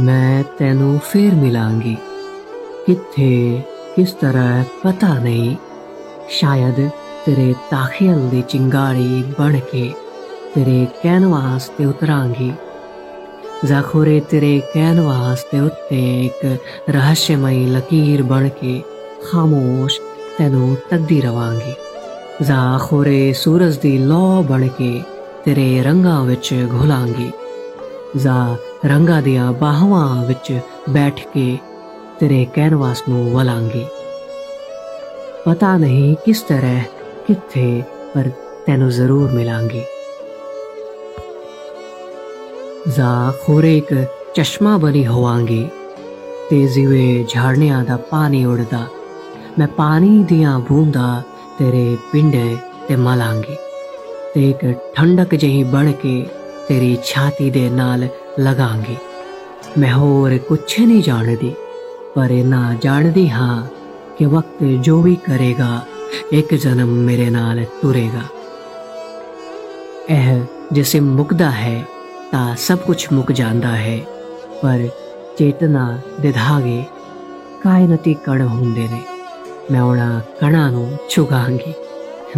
ਮੈਂ ਤੈਨੂੰ ਫੇਰ ਮਿਲਾਂਗੀ। ਕਿੱਥੇ, ਕਿਸ ਤਰ੍ਹਾਂ, ਪਤਾ ਨਹੀਂ। ਸ਼ਾਇਦ ਤੇਰੇ ਤਾਖਿਲ ਦੀ ਚਿੰਗਾੜੀ ਬਣ ਕੇ ਤੇਰੇ ਕੈਨਵਾਸ ਤੇ ਉਤਰਾਂਗੀ। ਜ਼ਾਖੋਰੇ, ਤੇਰੇ ਕੈਨਵਾਸ ਤੇ ਉੱਤੇ ਇੱਕ ਰਹੱਸਮਈ ਲਕੀਰ ਬਣ ਕੇ ਖਾਮੋਸ਼ ਤੈਨੂੰ ਤੱਕਦੀ ਰਵਾਂਗੀ। ਜ਼ਾਖੋਰੇ, ਸੂਰਜ ਦੀ ਲੋ ਬਣ ਕੇ ਤੇਰੇ ਰੰਗਾਂ ਵਿੱਚ ਘੁਲਾਂਗੀ। ਜ਼ਾ ਰੰਗਾਂ ਦੀਆਂ ਬਾਹਾਂ ਵਿੱਚ ਬੈਠ ਕੇ ਤੇਰੇ ਕੈਨਵਾਸ ਨੂੰ ਵਲਾਂਗੀ। ਪਤਾ ਨਹੀਂ ਕਿਸ ਤਰ੍ਹਾਂ, ਕਿੱਥੇ, ਪਰ ਤੈਨੂੰ ਜ਼ਰੂਰ ਮਿਲਾਂਗੀ। ਜ਼ਾ ਖੋਰੇ ਇੱਕ ਚਸ਼ਮਾ ਬਣੀ ਹੋਵਾਂਗੀ ਤੇ ਜਿਵੇਂ ਝਰਨਿਆਂ ਦਾ ਪਾਣੀ ਉੜਦਾ ਮੈਂ ਪਾਣੀ ਦੀਆਂ ਬੂੰਦਾਂ ਤੇਰੇ ਪਿੰਡੇ ਤੇ ਮਲਾਂਗੀ ਤੇ ਇੱਕ ਠੰਡਕ ਜਿਹੀ ਬਣ ਕੇ ਤੇਰੀ ਛਾਤੀ ਦੇ ਨਾਲ ਲਗਾਂਗੀ। ਮੈਂ ਹੋਰ ਕੁਛ ਨਹੀਂ ਜਾਣਦੀ, ਪਰ ਨਾ ਜਾਣਦੀ ਹਾਂ ਕਿ ਵਕਤ ਜੋ ਵੀ ਕਰੇਗਾ, ਇੱਕ ਜਨਮ ਮੇਰੇ ਨਾਲ ਤੁਰੇਗਾ। ਇਹ ਜਿਸਮ ਮੁਕਦਾ ਹੈ, ਤਾਂ ਸਭ ਕੁਝ ਮੁੱਕ ਜਾਂਦਾ ਹੈ, ਪਰ ਚੇਤਨਾ ਦੇ ਧਾਗੇ ਕਾਇਨਤੀ ਕਣ ਹੁੰਦੇ ਨੇ। ਮੈਂ ਉਹਨਾਂ ਕਣਾਂ ਨੂੰ ਛੁਗਾਂਗੀ,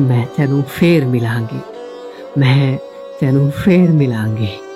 ਮੈਂ ਤੈਨੂੰ ਫੇਰ ਮਿਲਾਂਗੀ। ਮੈਂ ਤੈਨੂੰ ਫੇਰ ਮਿਲਾਂਗੇ।